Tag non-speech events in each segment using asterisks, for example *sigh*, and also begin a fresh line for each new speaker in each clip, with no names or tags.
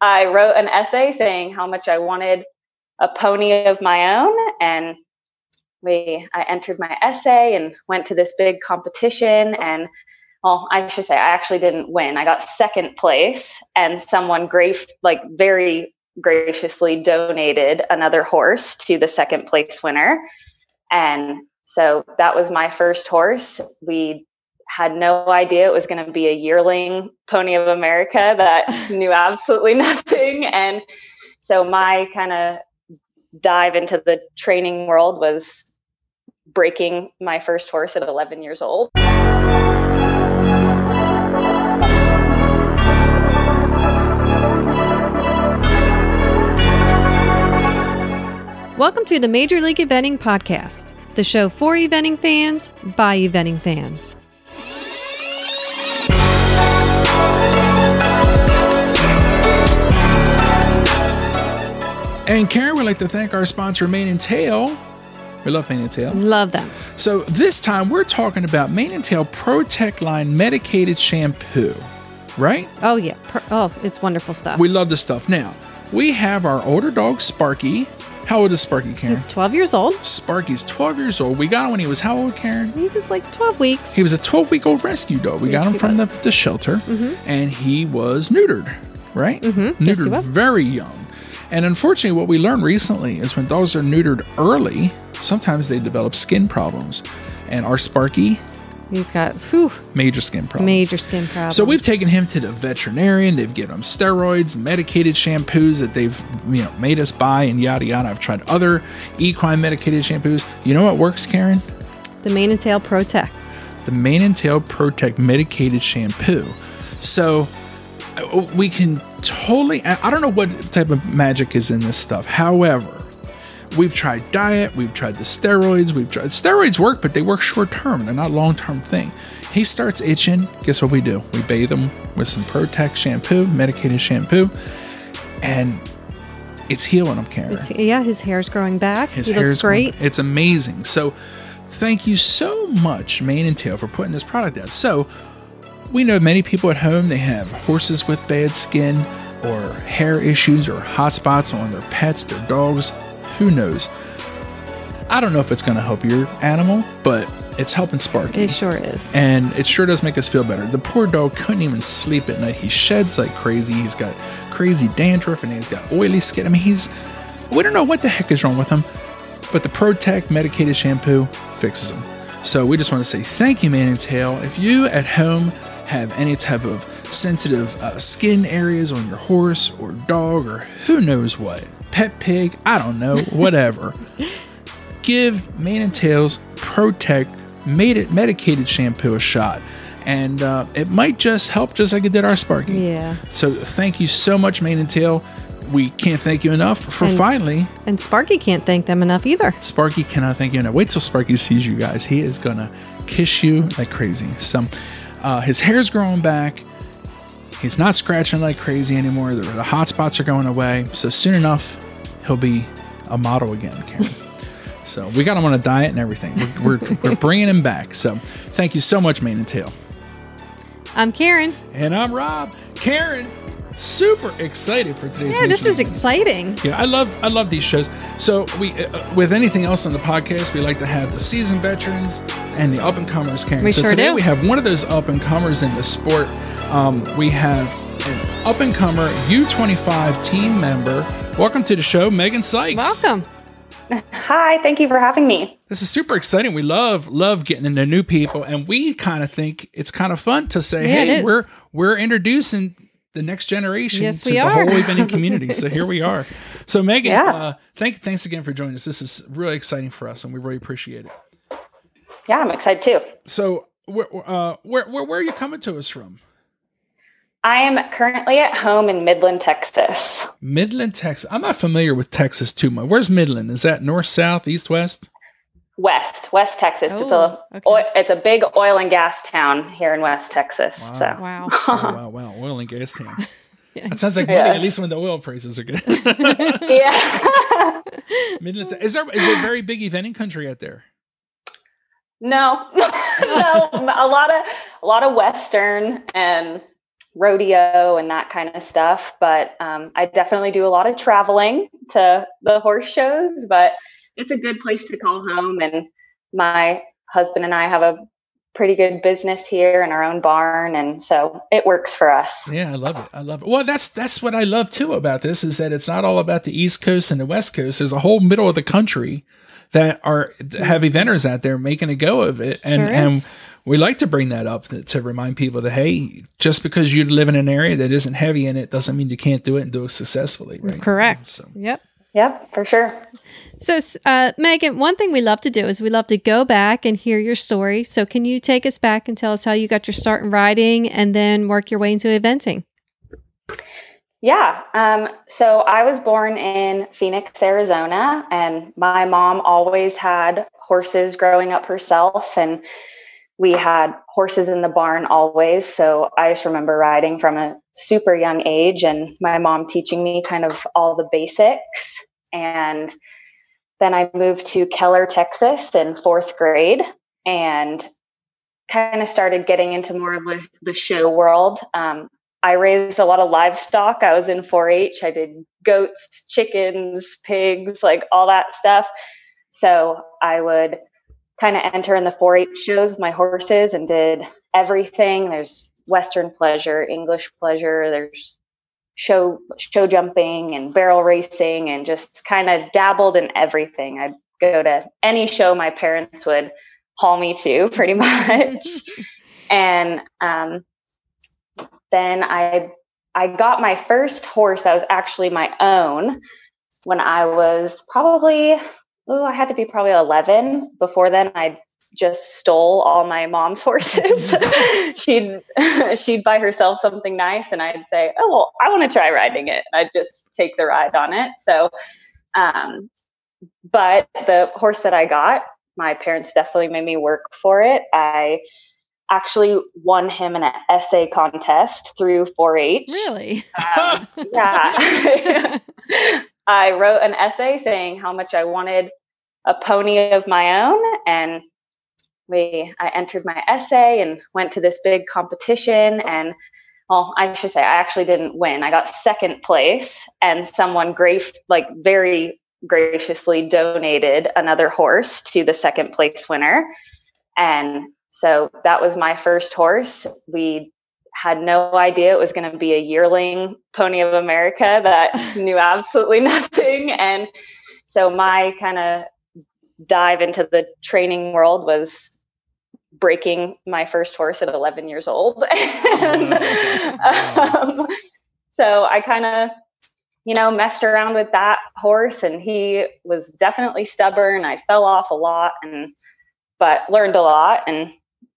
I wrote an essay saying how much I wanted a pony of my own and we I entered my essay and went to this big competition and well, I should say I actually didn't win. I got second place and someone grave like very graciously donated another horse to the second place winner. And so that was my first horse. We had no idea it was going to be a yearling pony of America that *laughs* knew absolutely nothing. And so my kind of dive into the training world was breaking my first horse at 11 years old.
Welcome to the Major League Eventing Podcast, the show for eventing fans by eventing fans.
And Karen we'd like to thank our sponsor, Mane and Tail. We love Mane and Tail.
Love them.
So this time we're talking about Mane and Tail Protect line medicated shampoo, right?
Oh, yeah. Per- oh, it's wonderful stuff.
We love this stuff. Now, we have our older dog, Sparky. How old is Sparky, Karen?
He's 12 years old.
Sparky's 12 years old. We got him when he was how old, Karen?
He was like 12 weeks.
He was a 12 week old rescue dog. We
Yes,
got him from the, the shelter,
Mhm.
and he was neutered, right?
Mhm.
Neutered
Yes,
very young. And unfortunately, what we learned recently is when dogs are neutered early, sometimes they develop skin problems. And our Sparky,
He's got whew,
major skin problems.
major skin problems.
So we've taken him to the veterinarian. They've given him steroids, medicated shampoos that they've you know made us buy, and yada yada. I've tried other equine medicated shampoos. You know what works, Karen?
the mane and tail protect.
the Mane and Tail Protect medicated shampoo. So uh, we can totally, I don't know what type of magic is in this stuff. However, we've tried diet, we've tried the steroids, we've tried steroids work, but they work short term, they're not long term thing. He starts itching. Guess what we do? We bathe him with some Protect shampoo, medicated shampoo, and it's healing him, Karen.
It's, yeah, his hair's growing back.
His
he
hair's
looks great.
growing- It's amazing. So, thank you so much, Mane and Tail, for putting this product out. So, we know many people at home they have horses with bad skin, or hair issues, or hot spots on their pets, their dogs. Who knows? I don't know if it's going to help your animal, but it's helping Sparky.
It sure is.
And it sure does make us feel better. The poor dog couldn't even sleep at night. He sheds like crazy. He's got crazy dandruff and he's got oily skin. I mean, he's, we don't know what the heck is wrong with him, but the Protect medicated shampoo fixes him. So we just want to say thank you, Man and Tail. If you at home have any type of sensitive uh, skin areas on your horse or dog or who knows what, pet pig, I don't know, *laughs* whatever give Mane and Tails Protect made it medicated shampoo a shot. And uh, it might just help just like it did our Sparky.
Yeah.
So thank you so much, Mane and Tail. We can't thank you enough for
And-
finally.
And Sparky can't thank them enough either.
Sparky cannot thank you enough. Wait till Sparky sees you guys. He is gonna kiss you like crazy. So uh, his hair's growing back. He's not scratching like crazy anymore. The, the hot spots are going away. So soon enough, he'll be a model again, Karen. *laughs* so we got him on a diet and everything. We're, we're, we're bringing him back. So thank you so much, Mane and Tail.
I'm Karen.
And I'm Rob. Karen, super excited for today's.
Yeah, this is
League
exciting.
yeah, I love I love these shows. So we, uh, with anything else on the podcast, we like to have the seasoned veterans and the up and comers. Karen.
We
so
sure
today
do.
we have one of those up and comers in the sport. Um, we have an up and comer U25 team member. Welcome to the show, Megan Sykes.
Welcome.
Hi, thank you for having me.
This is super exciting. We love love getting into new people, and we kind of think it's kind of fun to say,
Yeah,
"Hey, we're we're introducing the next generation
Yes,
to
we
the
are.
whole eventing *laughs* community." so here we are. So Megan,
Yeah.
uh, thank thanks again for joining us. This is really exciting for us, and we really appreciate it.
Yeah, I'm excited too.
So, where uh, where, where where are you coming to us from?
I am currently at home in Midland, Texas.
Midland, Texas. I'm not familiar with Texas too much. Where's Midland? Is that north, south, east, west?
West, West Texas. it's
Oh,
a
okay.
oil, it's a big oil and gas town here in West Texas.
Wow.
So
Wow. *laughs*
Oh, wow, wow, oil and gas town. *laughs*
Yeah.
That sounds like money,
Yes.
at least when the oil prices are good. *laughs*
yeah.
Midland, is there is it very big eventing country out there?
no, no, a lot of a lot of Western and rodeo and that kind of stuff. But um, I definitely do a lot of traveling to the horse shows, but it's a good place to call home. And my husband and I have a pretty good business here in our own barn. And so it works for us.
Yeah i love it. I love it. Well that's that's what i love too about this is that it's not all about the east coast and the west coast. There's a whole middle of the country that are have mm-hmm. eventers out there making a go of it. And sure and we like to bring that up to, to, remind people that hey just because you live in an area that isn't heavy in it doesn't mean you can't do it and do it successfully right?
Correct. So yep
Yep, for sure.
So, uh, Megan, one thing we love to do is we love to go back and hear your story. So, can you take us back and tell us how you got your start in riding and then work your way into eventing?
Yeah. Um, so, I was born in Phoenix, Arizona, and my mom always had horses growing up herself. And we had horses in the barn always. So, I just remember riding from a super young age and my mom teaching me kind of all the basics. And then I moved to Keller, Texas in fourth grade and kind of started getting into more of the, show world. Um, I raised a lot of livestock. I was in 4 H. I did goats, chickens, pigs, like all that stuff. So I would kind of enter in the 4 H shows with my horses and did everything. There's Western pleasure, English pleasure. There's show show jumping and barrel racing, and just kind of dabbled in everything. I'd go to any show my parents would haul me to, *laughs* pretty much. and um, then I I got my first horse that was actually my own when I was probably oh I had to be probably 11. Before then I just stole all my mom's *laughs* horses. *laughs* she'd *laughs* she'd buy herself something nice, and I'd say, "Oh well, I want to try riding it." I'd just take the ride on it. So, um, but the horse that I got, my parents definitely made me work for it. I actually won him in an essay contest through 4-H.
Really?
Um, yeah. I wrote an essay saying how much I wanted a pony of my own and we I entered my essay and went to this big competition and well, I should say I actually didn't win. I got second place and someone grave like very graciously donated another horse to the second place winner. And so that was my first horse. We had no idea it was going to be a yearling pony of America that *laughs* knew absolutely nothing. And so my kind of dive into the training world was breaking my first horse at 11 years old. *laughs* and, *laughs* um, so I kind of, you know, messed around with that horse and he was definitely stubborn. I fell off a lot and, but learned a lot and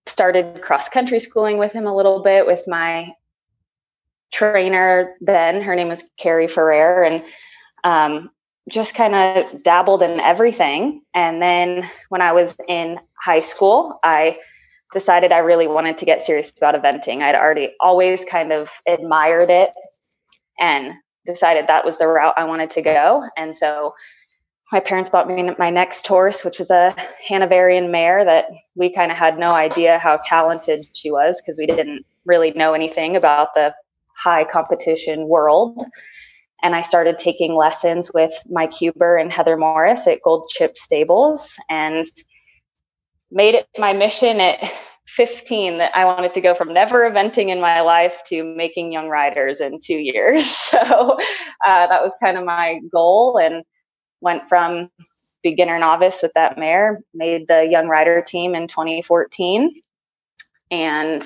started cross country schooling with him a little bit with my trainer then. Her name was Carrie Ferrer. And, um, just kind of dabbled in everything. And then when I was in high school, I decided I really wanted to get serious about eventing. I'd already always kind of admired it and decided that was the route I wanted to go. And so my parents bought me my next horse, which was a Hanoverian mare that we kind of had no idea how talented she was because we didn't really know anything about the high competition world. And I started taking lessons with Mike Huber and Heather Morris at Gold Chip Stables and made it my mission at *laughs* 15 that I wanted to go from never eventing in my life to making young riders in two years. *laughs* So uh, that was kind of my goal and went from beginner novice with that mare, made the young rider team in 2014. And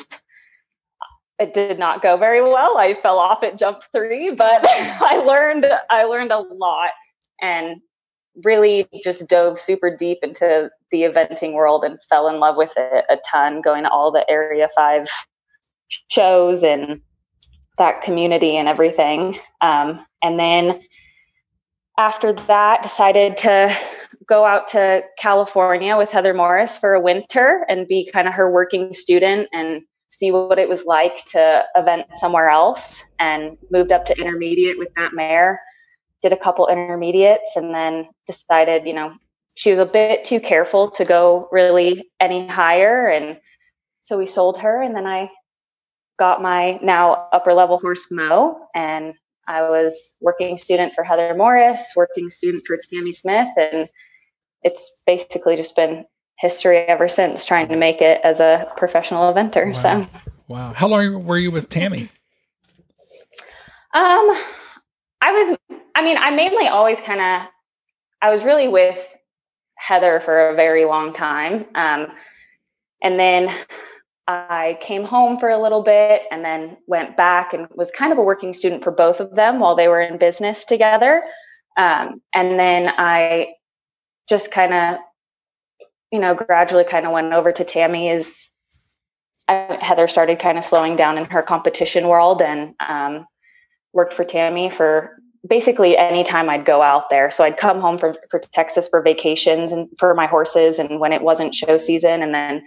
it did not go very well. I fell off at jump three, but *laughs* I learned I learned a lot and really just dove super deep into the eventing world and fell in love with it a ton, going to all the Area Five shows and that community and everything. Um, and then after that, decided to go out to California with Heather Morris for a winter and be kind of her working student and see what it was like to event somewhere else and moved up to intermediate with that mare did a couple intermediates and then decided you know she was a bit too careful to go really any higher and so we sold her and then i got my now upper level horse Mo, and I was working student for Heather Morris, working student for Tamie Smith, and it's basically just been history ever since trying to make it as a professional eventer.
Wow.
So,
wow. How long were you with Tamie?
Um, I was, I mean, I mainly always kind of, I was really with Heather for a very long time. Um, and then I came home for a little bit and then went back and was kind of a working student for both of them while they were in business together. Um, and then I just kind of, you know, gradually kind of went over to Tamie as I, Heather started kind of slowing down in her competition world and um, worked for Tamie for basically anytime I'd go out there. So I'd come home from for Texas for vacations and for my horses and when it wasn't show season and then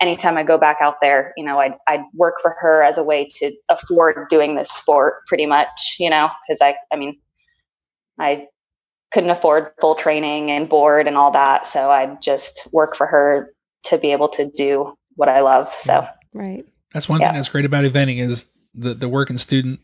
anytime I go back out there, you know, I'd, I'd work for her as a way to afford doing this sport pretty much, you know, because I, I mean, I couldn't afford full training and board and all that. So I'd just work for her to be able to do what I love. So,
Yeah.
Right.
That's one
Yeah.
thing that's great about eventing is the the working student,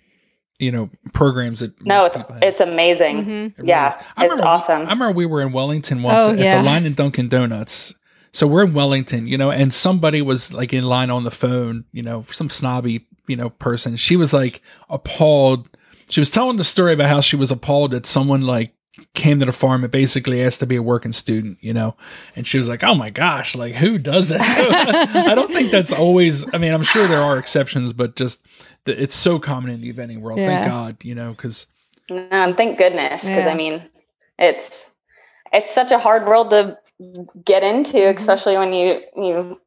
you know, programs that
no, it's, it's amazing.
Mhm.
It really
yeah,
is.
It's
remember we-
awesome.
I remember we were in Wellington once
Oh,
at
yeah.
the line in Dunkin' Donuts. So we're in Wellington, you know, and somebody was like in line on the phone, you know, some snobby, you know, person. She was like appalled. She was telling the story about how she was appalled that someone like came to the farm and basically asked to be a working student, you know, and she was like, "Oh my gosh, like who does this?" *laughs* I don't think that's always. I mean, I'm sure there are exceptions, but just the, it's so common in the eventing world.
Yeah.
Thank God, you know, because
No, and thank goodness, because
Yeah.
I mean, it's it's such a hard world to get into,
Mhm.
especially when you you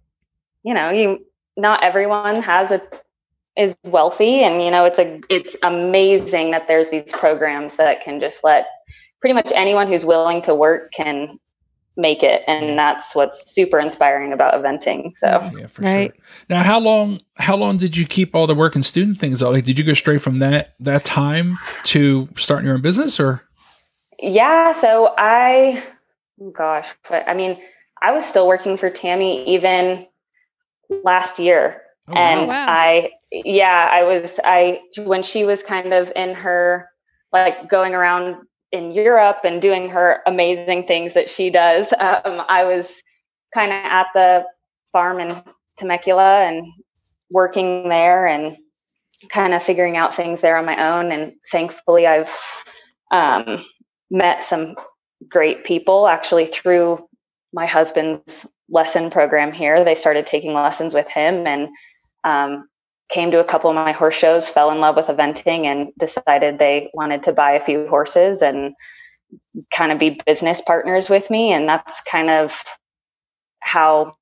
you know you not everyone has a is wealthy, and you know it's a it's amazing that there's these programs that can just let pretty much anyone who's willing to work can make it, and that's what's super inspiring about eventing. So.
Yeah, for
Right.
sure. Now, how long? How long did you keep all the working student things? Out? Like, did you go straight from that that time to starting your own business, or
Yeah, so I, oh gosh, but I mean, I was still working for Tamie even last year.
Oh,
and oh,
wow.
I, yeah, I was, I, when she was kind of in her, like going around in Europe and doing her amazing things that she does, um, I was kind of at the farm in Temecula and working there and kind of figuring out things there on my own. And thankfully, I've, um, met some great people actually through my husband's lesson program here. They started taking lessons with him and um, came to a couple of my horse shows, fell in love with eventing, and decided they wanted to buy a few horses and kind of be business partners with me. And that's kind of how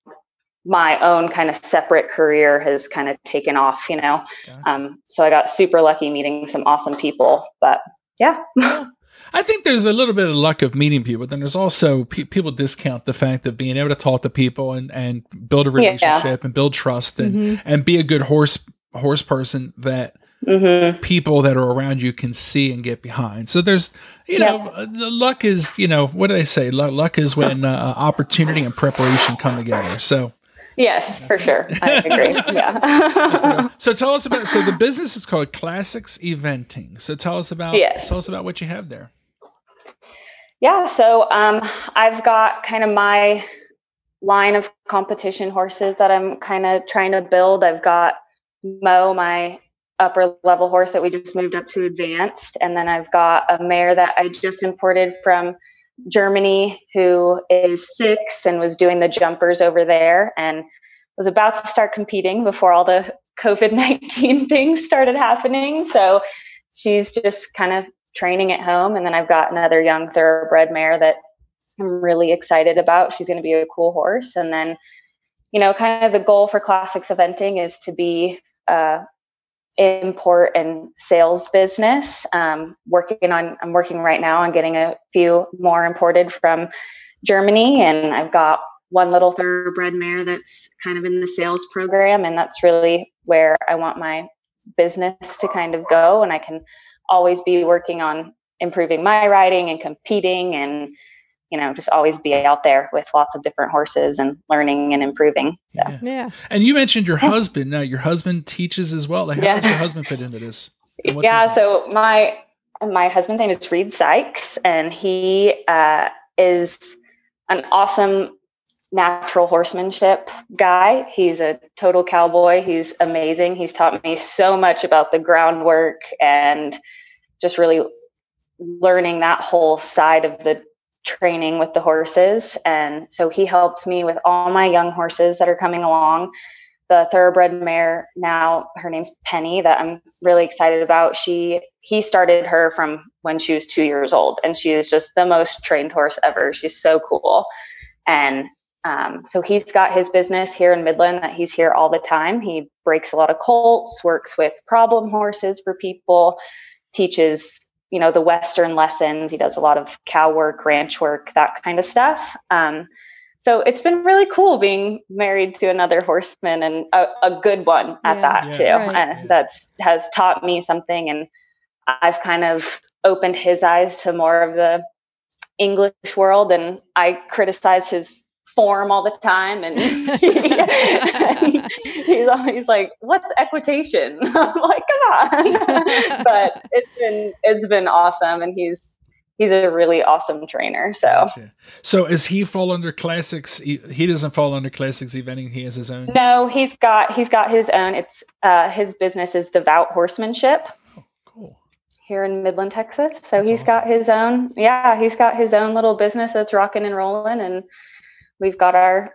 my own kind of separate career has kind of taken off, you know.
Gotcha.
Um, so I got super lucky meeting some awesome people. But yeah. *laughs*
I think there's a little bit of luck of meeting people. But then there's also pe- people discount the fact of being able to talk to people and and build a
Yeah.
relationship and build trust and
Mhm.
and be a good horse horse person that
hmm
people that are around you can see and get behind. So there's, you know, uh, the luck is, you know, what do they say? Luck, luck is when uh, opportunity and preparation come together. So,
Yes, for sure. I agree. *laughs* Yeah.
so tell us about. So the business is called Classics Eventing. So tell us about.
Yes.
Tell us about what you have there.
yeah. So um, I've got kind of my line of competition horses that I'm kind of trying to build. I've got Mo, my upper level horse that we just moved up to advanced. And then I've got a mare that I just imported from Germany who is six and was doing the jumpers over there and was about to start competing before all the *laughs* COVID 19 *laughs* things started happening. So she's just kind of training at home. And then I've got another young thoroughbred mare that I'm really excited about. She's going to be a cool horse. And then, you know, kind of the goal for classics eventing is to be uh, import and sales business. Um, working on, I'm working right now on getting a few more imported from Germany, and I've got one little thoroughbred mare that's kind of in the sales program, and that's really where I want my business to kind of go. And I can always be working on improving my riding and competing and you know, just always be out there with lots of different horses and learning and improving. So,
Yeah.
Yeah.
And you mentioned your *laughs* husband. Now, your husband teaches as well. Like, how
Yeah.
does your husband fit into this?
Yeah.
his name?
So my my husband's name is Reed Sykes, and he uh, is an awesome natural horsemanship guy. He's a total cowboy. He's amazing. He's taught me so much about the groundwork and just really learning that whole side of the training with the horses. And so he helps me with all my young horses that are coming along. The thoroughbred mare now, her name's Penny, that I'm really excited about. She he started her from when she was two years old, and she is just the most trained horse ever. She's so cool, and um, so he's got his business here in Midland that he's here all the time. He breaks a lot of colts, works with problem horses for people, teaches you know the Western lessons. He does a lot of cow work, ranch work, that kind of stuff. Um, so it's been really cool being married to another horseman and a, a good one at
Yeah.
that
Yeah.
too.
Right.
And that's has taught me something, and I've kind of opened his eyes to more of the English world. And I criticize his form all the time, and *laughs* *laughs* he's always like, "What's equitation?" *laughs* I'm like, "Come on!" but it's been it's been awesome, and he's he's a really awesome trainer. So
Gotcha. So, is he fall under classics? He, he doesn't fall under classics eventing. He has his own.
no, he's got he's got his own. It's uh, his business is Devout Horsemanship
Cool.
here in Midland, Texas. So
That's
he's got his own. Yeah, he's got his own little business that's rocking and rolling, and we've got our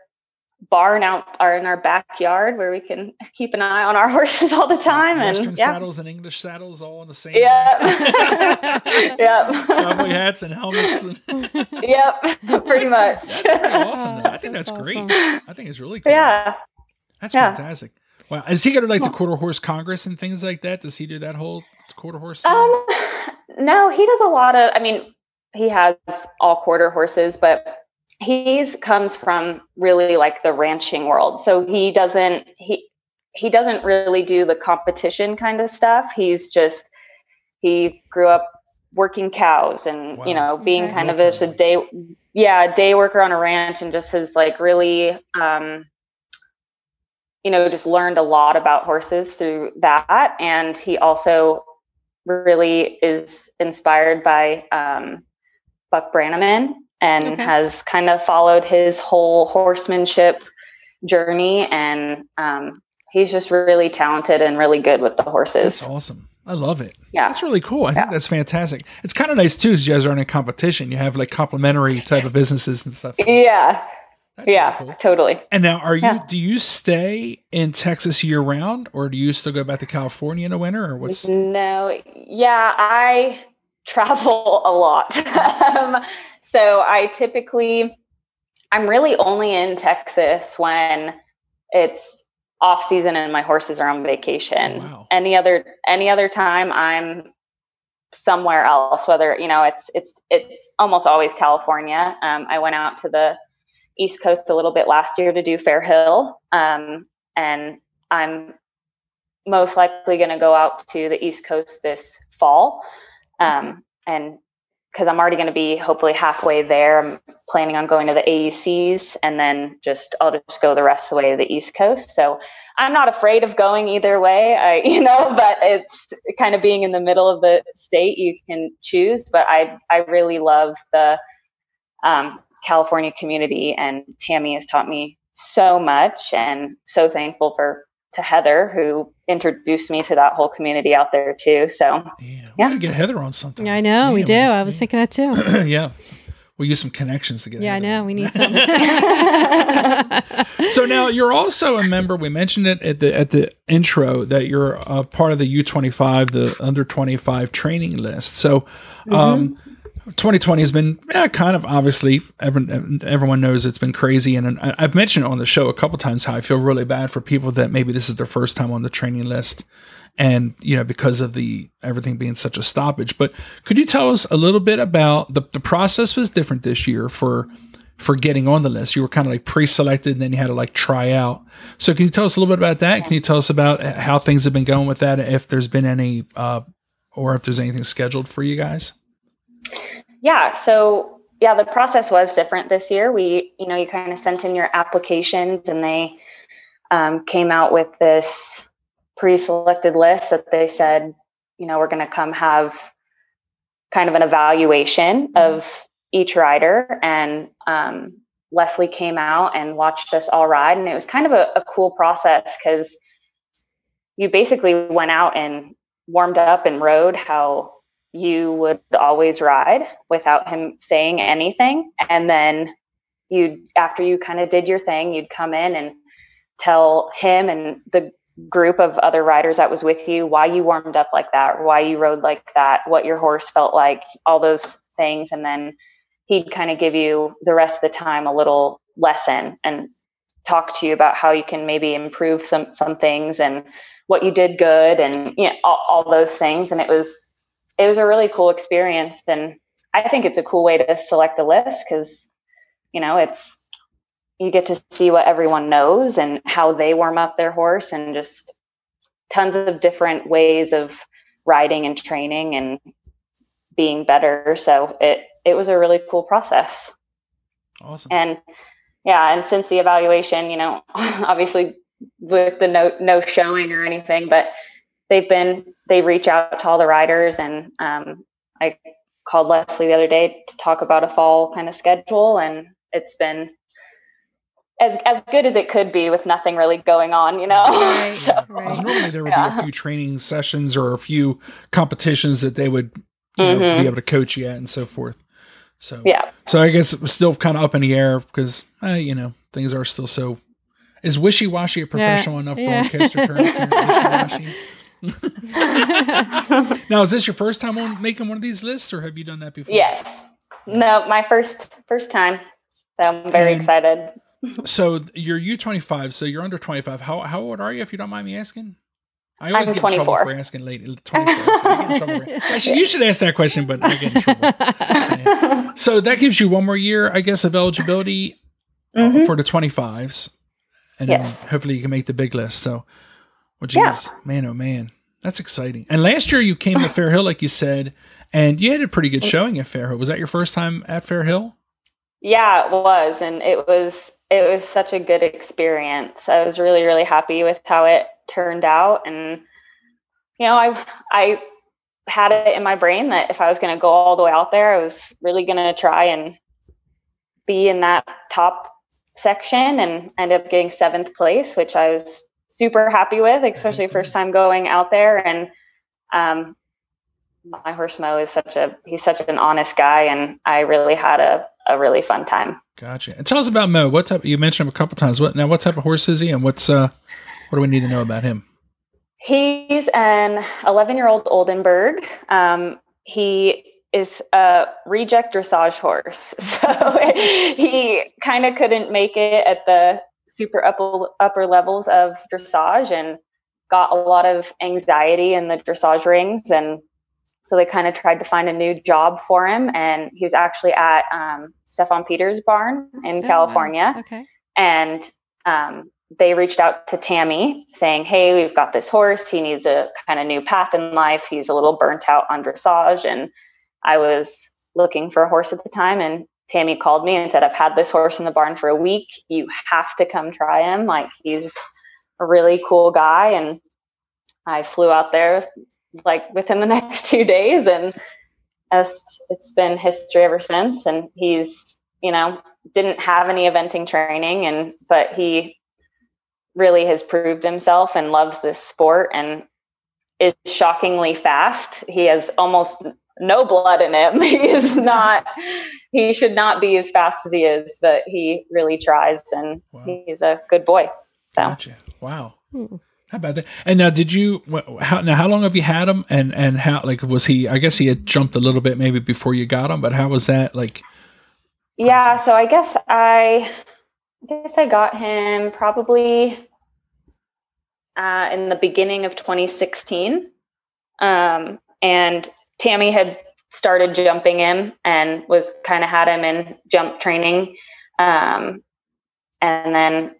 barn out are in our backyard where we can keep an eye on our *laughs* horses all the time
Western
and yeah
saddles and English saddles all in the same.
yeah *laughs* yep
Cowboy hats and helmets. and- *laughs*
yep pretty much
That's pretty awesome. Though. I think that's,
That's
great.
awesome.
I think it's really cool.
yeah
That's
Yeah.
fantastic. Wow. Is he go to like the quarter horse congress and things like that? Does he do that whole quarter horse? thing?
Um, no, he does a lot of. I mean, he has all quarter horses, but he's comes from really like the ranching world. So he doesn't he he doesn't really do the competition kind of stuff. He's just he grew up working cows and
Wow.
you know being
Okay.
kind of just a day yeah a day worker on a ranch and just has like really um you know just learned a lot about horses through that and he also really is inspired by um, Buck Brannaman and
Okay.
has kind of followed his whole horsemanship journey. And um, he's just really talented and really good with the horses.
That's awesome. I love it.
Yeah.
That's really cool. I think that's fantastic. It's kind of nice too, because you guys aren't in competition. You have like complementary type of businesses and stuff.
Yeah.
That's really
yeah.
cool.
Totally.
And now, are you?
Yeah.
Do you stay in Texas year round, or do you still go back to California in the winter, or what's?
No, yeah, I *laughs* travel a lot. um, so I typically, I'm really only in Texas when it's off season and my horses are on vacation.
Oh, wow.
Any other any other time, I'm somewhere else. Whether you know, it's it's it's almost always California. Um, I went out to the East Coast a little bit last year to do Fair Hill, um, and I'm most likely going to go out to the East Coast this fall. Um, and because I'm already going to be hopefully halfway there, I'm planning on going to the AECs and then just I'll just go the rest of the way to the East Coast. So I'm not afraid of going either way, I, *laughs* you know, but it's kind of being in the middle of the state, you can choose. But I, I really love the um, California community, and Tamie has taught me so much, and so thankful for to Heather who introduced me to that whole community out there too. So
Yeah, we
Yeah.
gotta get Heather on something.
Yeah, I know we
Yeah,
do. I was thinking that too. *clears throat*
yeah, we'll use some connections to get.
Yeah, I know
on.
we need *laughs* something.
So now you're also a member. We mentioned it at the at the intro that you're a part of the U25, the under 25 training list. So, um, 2020 has been yeah, kind of obviously everyone everyone knows it's been crazy, and I've mentioned on the show a couple times how I feel really bad for people that maybe this is their first time on the training list, and you know because of the everything being such a stoppage. But could you tell us a little bit about the the process was different this year for for getting on the list. You were kind of like pre-selected, and then you had to like try out. So, can you tell us a little bit about that? Can you tell us about how things have been going with that? If there's been any, uh, or if there's anything scheduled for you guys?
Yeah, so yeah, the process was different this year. We, you know, you kind of sent in your applications and they um, came out with this pre-selected list that they said, you know, we're going to come have kind of an evaluation mm-hmm. of each rider. And um, Leslie came out and watched us all ride. And it was kind of a, a cool process because you basically went out and warmed up and rode how you would always ride without him saying anything. And then you'd, after you kind of did your thing, you'd come in and tell him and the group of other riders that was with you why you warmed up like that, why you rode like that, what your horse felt like, all those things. And then he'd kind of give you the rest of the time a little lesson and talk to you about how you can maybe improve some some things and what you did good and you know all, all those things and it was it was a really cool experience. And i think it's a cool way to select a list because you know it's you get to see what everyone knows and how they warm up their horse and just tons of different ways of riding and training and being better. So it it was a really cool process.
Awesome.
And yeah and since the evaluation you know *laughs* obviously with the no no showing or anything, but they've been they reach out to all the riders and um, I called Leslie the other day to talk about a fall kind of schedule and it's been as as good as it could be with nothing really going on, you know. Right, *laughs*
so, right. Normally there would yeah. be a few training sessions or a few competitions that they would you mm-hmm. be able to coach you at and so forth. So
yeah.
So I guess it was still kind of up in the air because uh, you know things are still so is wishy washy a professional yeah. enough yeah. broadcaster term? *laughs* *laughs* now, is this your first time on making one of these lists, or have you done that before?
Yes. No, my first first time. So I'm very and excited.
so you're U twenty five. So you're under twenty five. How how old are you, if you don't mind me asking? I always
I'm
get
24.
in trouble for asking late 24. For, *laughs* actually, you should ask that question, but I get in trouble. Yeah. *laughs* So that gives you one more year, I guess, of eligibility mm-hmm. for the 25s and yes. then hopefully you can make the big list. So, well, geez, yeah. man, oh man, that's exciting. And last year you came to Fair Hill, like you said, and you had a pretty good mm. showing at Fair Hill. Was that your first time at Fair Hill?
Yeah, it was, and it was it was such a good experience. I was really really happy with how it turned out, and you know, I I had it in my brain that if I was going to go all the way out there, I was really going to try and be in that top section and ended up getting seventh place, which I was super happy with, especially first time going out there. And um, my horse Mo is such a he's such an honest guy, and I really had a, a really fun time.
Gotcha. And tell us about Mo. What type? You mentioned him a couple times. What now? What type of horse is he, and what's uh, what do we need to know about him?
He's an 11 year old Oldenburg. Um, he is a reject dressage horse. *laughs* So *laughs* he kind of couldn't make it at the super upper, upper levels of dressage and got a lot of anxiety in the dressage rings. And so they kind of tried to find a new job for him. And he was actually at um, Steffen Peters' barn in oh, California.
Wow. Okay.
And um, they reached out to Tamie saying, Hey, we've got this horse. He needs a kind of new path in life. He's a little burnt out on dressage. And I was looking for a horse at the time and Tamie called me and said, I've had this horse in the barn for a week. You have to come try him. Like he's a really cool guy. And I flew out there like within the *laughs* next two days and it's, been history ever since. And he's, you know, didn't have any eventing training and, but he really has proved himself and loves this sport and is shockingly fast. He has almost no blood in him. *laughs* he is not, he should not be as fast as he is, but he really tries and wow. he's a good boy. So.
Gotcha. Wow. Hmm. How about that? And now, did you? How now? How long have you had him? And and how like was he? I guess he had jumped a little bit maybe before you got him, but how was that like?
Yeah, so I guess I, I guess I got him probably uh, in the beginning of 2016, um, and Tamie had started jumping him and was kind of had him in jump training. Um, and then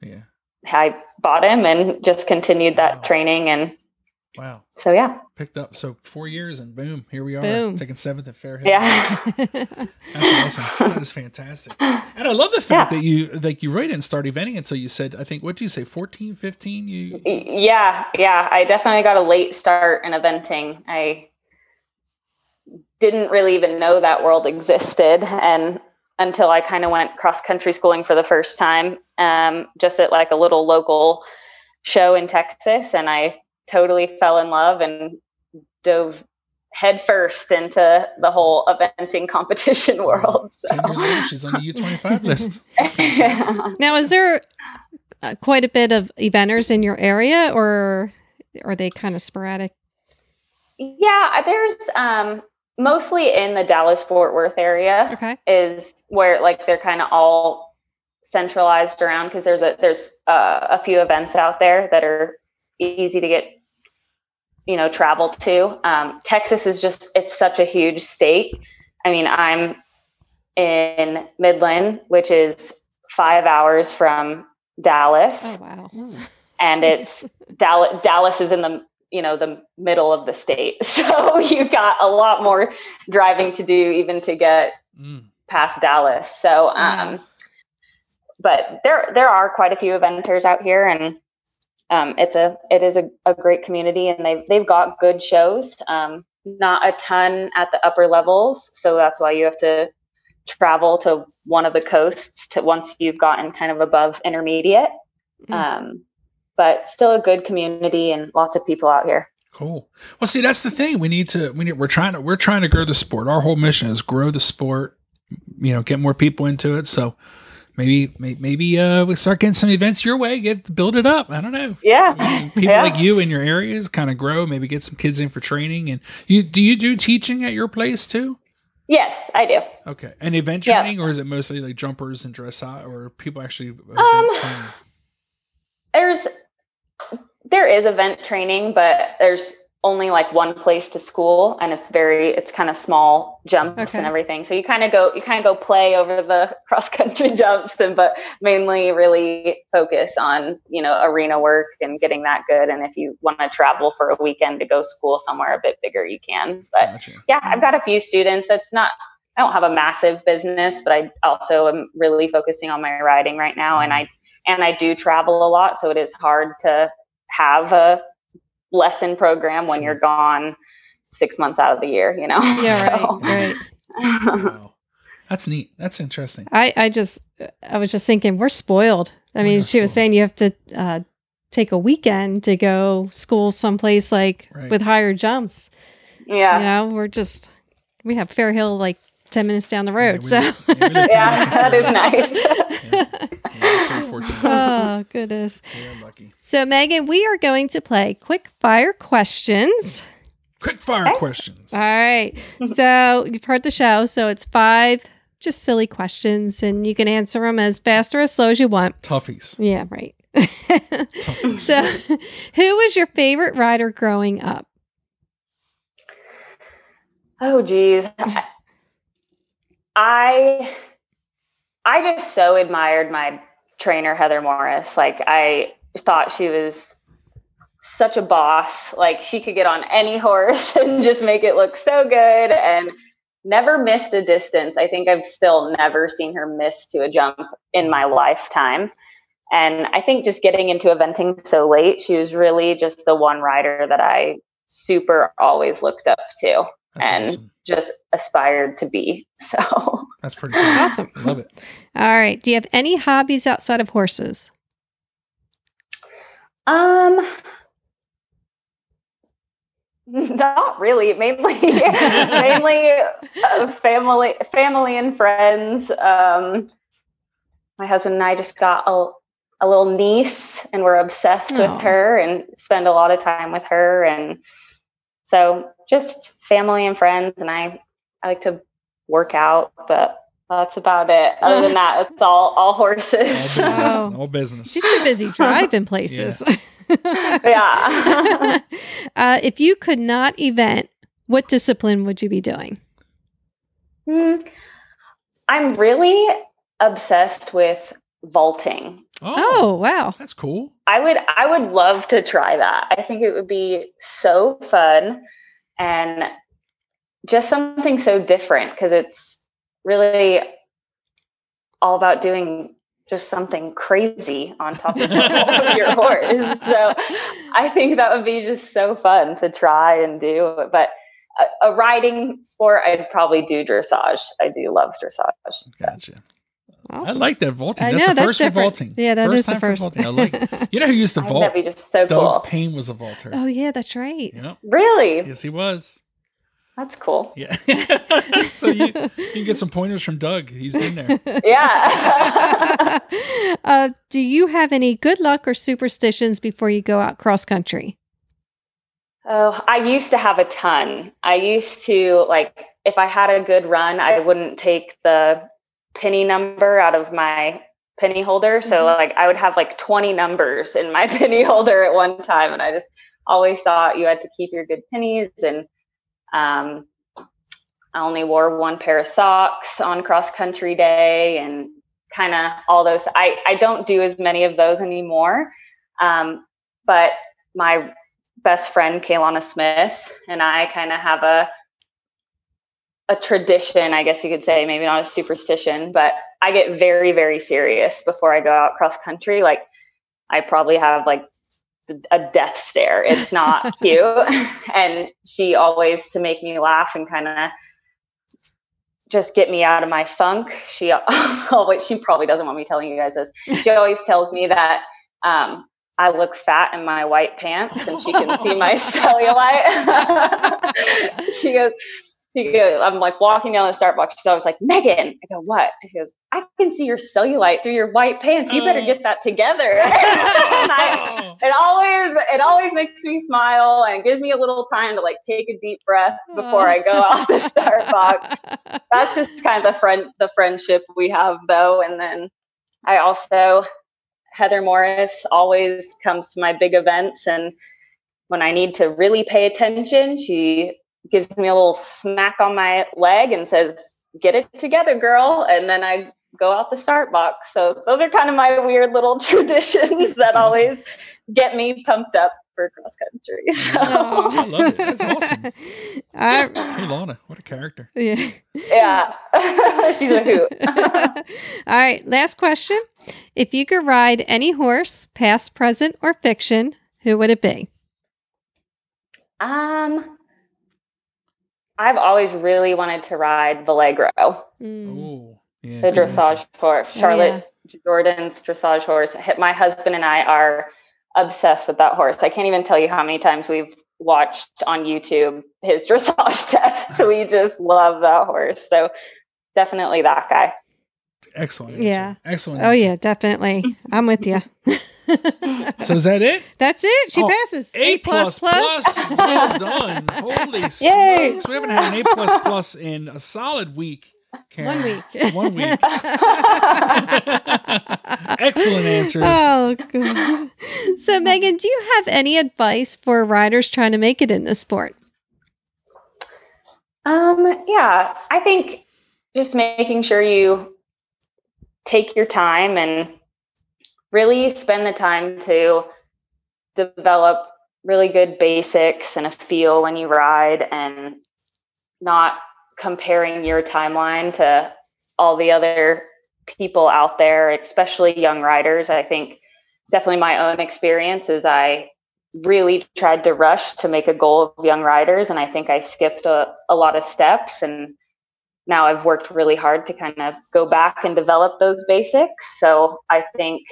yeah.
I bought him and just continued that wow. training and
Wow.
So yeah,
Picked up. So four years and boom, here we are.
Boom.
Taking seventh at Fair Hill.
yeah,
That's awesome. That is fantastic. And I love the fact
Yeah.
that you like you really didn't start eventing until you said, I think, what did you say, 14, 15? You
yeah, yeah. I definitely got a late start in eventing. I didn't really even know that world existed, and until I kind of went cross country schooling for the first time, um, just at like a little local show in Texas, and I totally fell in love and dove headfirst into the whole eventing competition *laughs* world. So.
ten years later, she's on the U twenty five *laughs* list. That's *laughs*
now, is there uh, quite a bit of eventers in your area, or are they kind of sporadic?
Yeah, there's um, mostly in the Dallas Fort Worth area
Okay.
is where like they're kind of all centralized around because there's a there's uh, a few events out there that are easy to get you know travel to. Um, Texas is just it's such a huge state. I mean, I'm in Midland, which is five hours from Dallas,
Oh wow. *laughs*
and it's Dallas. Dallas is in the you know the middle of the state, *laughs* so you got a lot more driving to do even to get
Mm.
past Dallas. So, um,
Wow.
but there there are quite a few eventers out here, and um, it's a it is a, a great community, and they've they've got good shows. Um, not a ton at the upper levels, so that's why you have to travel to one of the coasts to once you've gotten kind of above intermediate.
Mm.
Um, but still a good community and lots of people out here.
Cool. Well, see, that's the thing. We need to. We need. We're trying to. We're trying to grow the sport. Our whole mission is grow the sport. You know, get more people into it. So maybe, maybe uh, we start getting some events your way. Get build it up. I don't know.
Yeah,
People
Yeah.
like you in your areas kind of grow. Maybe get some kids in for training. And you do you do teaching at your place too?
yes, I do.
Okay, and event
Yeah.
training, or is it mostly like jumpers and dress dressage, or people actually
Um,
training?
there's there is event training but there's only like one place to school and it's very it's kind of small jumps
Okay.
and everything so you kind of go you kind of go play over the *laughs* cross country jumps and but mainly really focus on you know arena work and getting that good and if you want to travel for a weekend to go school somewhere a bit bigger you can but
Gotcha.
yeah, I've got a few students. It's not, I don't have a massive business, but I also am really focusing on my riding right now. And mm-hmm. I, and I do travel a lot. So it is hard to have a lesson program when you're gone six months out of the year, you know?
Yeah, *laughs*
So-
right, right. *laughs*
Wow, that's neat. That's interesting.
I, I just, I was just thinking we're spoiled. I mean,
are
she was saying you have to uh, take a weekend to go school someplace like
Right.
with higher jumps.
yeah.
You know, we're just, we have Fair Hill like 10 minutes down the road.
we-
so, *laughs*
yeah, we live
Yeah, that is nice.
Yeah, we're pretty fortunate. *laughs*
oh, goodness.
We're lucky.
So, Megan, we are going to play quick fire questions.
Quick fire questions.
All right. So, *laughs* you've heard the show. So, it's five just silly questions, and you can answer them as fast or as slow as you want.
Toughies.
Yeah, right. so, who was your favorite rider growing up?
Oh geez. I I just so admired my trainer Heather Morris. Like I thought she was such a boss. Like she could get on any horse *laughs* and just make it look so good and never missed a distance. I think I've still never seen her miss to a jump in my lifetime. And I think just getting into eventing so late, she was really just the one rider that I super always looked up to
That's
and
awesome.
just aspired to be. *laughs* So,
That's pretty cool.
Awesome.
Love it.
All right. Do you have any hobbies outside of horses?
um, not really. Mainly, *laughs* mainly uh, family, family and friends. Um, my husband and I just got a a little niece, and we're obsessed
Aw.
with her and spend a lot of time with her. And so, just family and friends. And I, I like to work out, but that's about it. Other than that, *laughs* it's all all
All
horses.
business.
Oh.
All business.
She's too busy *laughs* driving places.
yeah. *laughs*
uh, if you could not event, what discipline would you be doing?
Hmm. I'm really obsessed with vaulting.
Oh, wow.
That's cool.
I would I would love to try that. I think it would be so fun and just something so different because it's really all about doing just something crazy on top *laughs* of your horse. So I think that would be just so fun to try and do. But a, a riding sport, I'd probably do dressage. I do love dressage. So.
Gotcha. I like that vaulting.
I
That's
know,
the
that's
first for
different.
vaulting.
Yeah, that
first
is the first.
vaulting. I like it. *laughs* You know who used to vault?
that'd be just so
Doug
cool.
Payne was a vaulter.
oh, yeah, that's right.
Yep.
Really?
Yes, he was.
That's cool.
Yeah. *laughs* so you, you can get some pointers from Doug. He's been there. *laughs*
Yeah.
uh, do you have any good luck or superstitions before you go out cross country?
Oh, I used to have a ton. I used to like if I had a good run, I wouldn't take the pinny number out of my pinny holder. So
Mhm.
like I would have like 20 numbers in my *laughs* penny holder at one time and I just always thought you had to keep your good pinnies and um I only wore one pair of socks on cross country day and kind of all those I I don't do as many of those anymore. Um but my best friend Kaylana Smith and I kind of have a a tradition, I guess you could say, maybe not a superstition, but I get very, very serious before I go out cross country. Like I probably have like a death stare. It's not *laughs* cute. and she always to make me laugh and kind of just get me out of my funk. She *laughs* always she probably doesn't want me telling you guys this. She always tells me that um, I look fat in my white pants and she can see my *laughs* cellulite. she goes, she goes, I'm like walking down the start box. So I was like, Megan. I go, what? She goes, I can see your cellulite through your white pants. You better
Oh.
get that together. *laughs* And I- *laughs* it always it always makes me smile and gives me a little time to like take a deep breath before I go mm. *laughs* out the start box. That's just kind of the friend the friendship we have though. And then I also Heather Morris always comes to my big events and when I need to really pay attention, she gives me a little smack on my leg and says, "Get it together, girl." And then I go out the start box. So those are kind of my weird little *laughs* traditions that
awesome.
always get me pumped up for cross country. *laughs* So
Oh.
I love it. That's awesome. *laughs*
I-
Hey, Lana, what a character.
yeah.
yeah, she's a hoot.
All right, last question. If you could ride any horse, past, present, or fiction, who would it be?
um, I've always really wanted to ride Valegro.
Mm.
Oh, yeah.
the dressage horse. Charlotte Dujardin's dressage horse. My husband and I are obsessed with that horse. I can't even tell you how many times we've watched on YouTube his *laughs* dressage tests. We just love that horse. So definitely that guy.
Excellent. Answer.
Yeah.
Excellent.
Oh yeah, definitely. I'm with you. *laughs*
So is that it?
That's it. She
Oh,
passes.
A plus plus. Well done. *laughs* Holy
Yay.
smokes. We haven't had an A plus plus in a solid week. Karen.
One week.
One week. *laughs* Excellent answers.
Oh, God. So, Megan, do you have any advice for riders trying to make it in this sport?
Um, yeah, I think just making sure you take your time and really spend the time to develop really good basics and a feel when you ride and not comparing your timeline to all the other people out there, especially young riders. I think definitely my own experience is I really tried to rush to make a goal of young riders and i think i skipped a, a lot of steps and now i've worked really hard to kind of go back and develop those basics so i think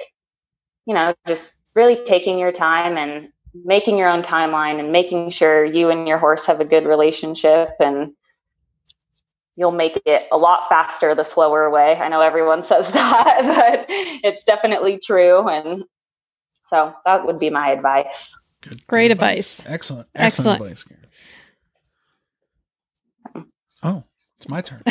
you know just really taking your time and making your own timeline and making sure you and your horse have a good relationship and you'll make it a lot faster the slower way i know everyone *laughs* says that *laughs* but it's definitely true and so that would be my advice
Good, good
Great advice.
Excellent.
Excellent.
Excellent advice. Hmm. Oh, it's It's my turn. *laughs*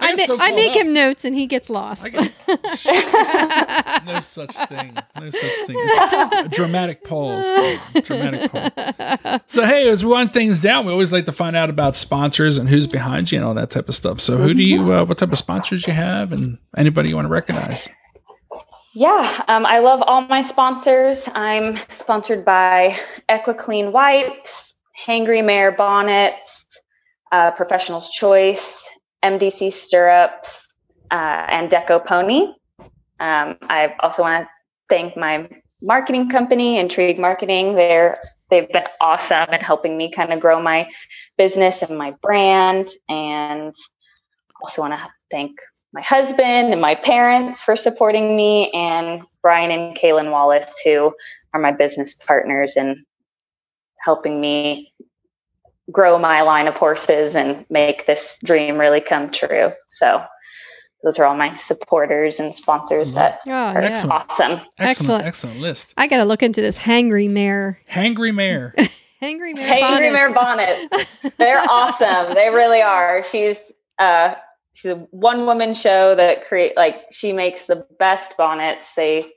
I,
got
ma-
so
I make
up.
him notes and he gets lost.
Get- *laughs* no such thing. No such thing. It's a dramatic pause. Dramatic pause. So hey, as we wind things down, we always like to find out about sponsors and who's behind you and all that type of stuff. So who do you? Uh, what type of sponsors you have, and anybody you want to recognize?
Yeah, um, I love all my sponsors. I'm sponsored by EquiClean Wipes, Hangry Mare Bonnets, uh, Professional's Choice, MDC Stirrups, uh, and Deco Pony. Um, I also want to thank my marketing company, Intrigue Marketing. They're they've been awesome at helping me kind of grow my business and my brand. And also want to thank my husband and my parents for supporting me, and Brian and Kaylin Wallace, who are my business partners and helping me grow my line of horses and make this dream really come true. So those are all my supporters and sponsors that
Oh,
are
yeah.
Excellent.
awesome.
Excellent,
Excellent.
excellent list.
I got to look into this hangry mare.
Hangry Mare. *laughs*
Hangry mare.
Hangry
bonnets.
Mare bonnets. They're *laughs* awesome. They really are. She's uh she's a one woman show that create like she makes the best bonnets. They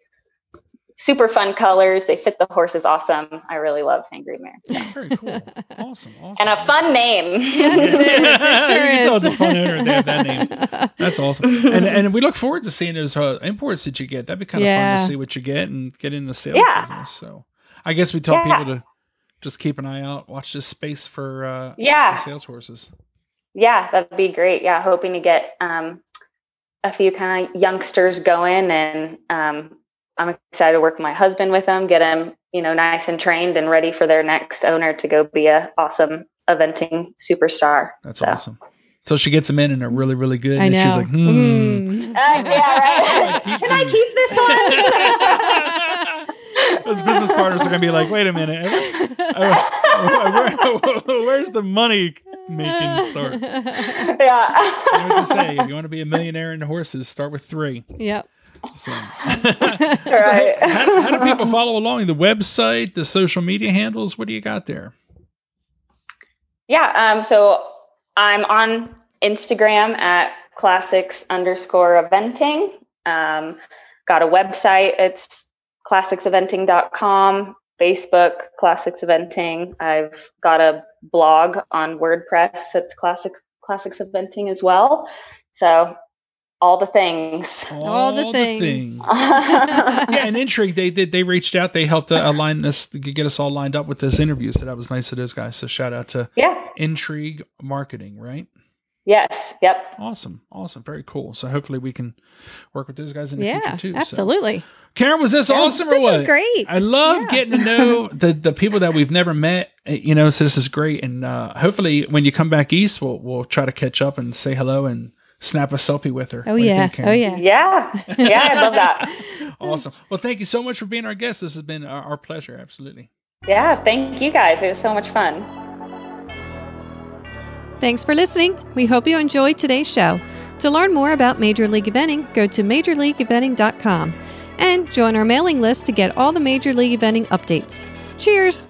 super fun colors. They fit the horses awesome. I really love Hangry Mare. So.
Very cool. *laughs* Awesome. Awesome.
And a fun name.
Yes, it *laughs* is. *laughs*
You can tell a fun owner. They have that name. That's awesome. And and we look forward to seeing those uh, imports that you get. That'd be kind of
Yeah.
fun to see what you get and get in the sales
Yeah.
business. So I guess we tell
Yeah.
people to just keep an eye out, watch this space for uh
Yeah.
for sales horses.
Yeah, that'd be great. Yeah, hoping to get um, a few kind of youngsters going, and um, I'm excited to work with my husband with them, get them, you know, nice and trained and ready for their next owner to go be a awesome eventing superstar.
That's
So.
awesome. Till she gets them in and they're really, really good.
I
and
know.
she's like, hmm.
Mm.
Uh, yeah, right. *laughs*
Keep *laughs*
Can I keep this one? *laughs*
Those business partners are gonna be like, wait a minute, uh, where- where's the money making start? *laughs* You
yeah.
know what to say? If you want to be a millionaire in horses, start with three.
Yep.
So, *laughs*
right.
how, how do people follow along? The website, the social media handles. What do you got there?
Yeah. Um, so I'm on Instagram at classics underscore eventing. Um, got a website. It's classicseventing.com. Facebook, Classics Eventing. I've got a blog on WordPress. It's Classic Classics Eventing as well. So all the things.
All the things. *laughs*
yeah, and Intrigue, they did. They reached out. They helped uh, align us, to get us all lined up with this interview. So that was nice of those guys. So shout out to
yeah.
Intrigue Marketing, right?
Yes. Yep.
Awesome, awesome, very cool. So hopefully we can work with those guys in the
Yeah,
future too. So.
absolutely.
Karen, was this awesome or
This
what?
is great.
I love
Yeah.
getting to know *laughs* the the people that we've never met. Eh, You know, so this is great. And uh, hopefully, when you come back east, we'll we'll try to catch up and say hello and snap a selfie with her.
Oh
What
yeah.
think,
Oh yeah.
Yeah. Yeah. I love that. *laughs*
awesome. Well, thank you so much for being our guest. This has been our, our pleasure. Absolutely.
Yeah. Thank you guys. It was so much fun.
Thanks for listening. We hope you enjoyed today's show. To learn more about Major League Eventing, go to majorleagueeventing.com and join our mailing list to get all the Major League Eventing updates. Cheers!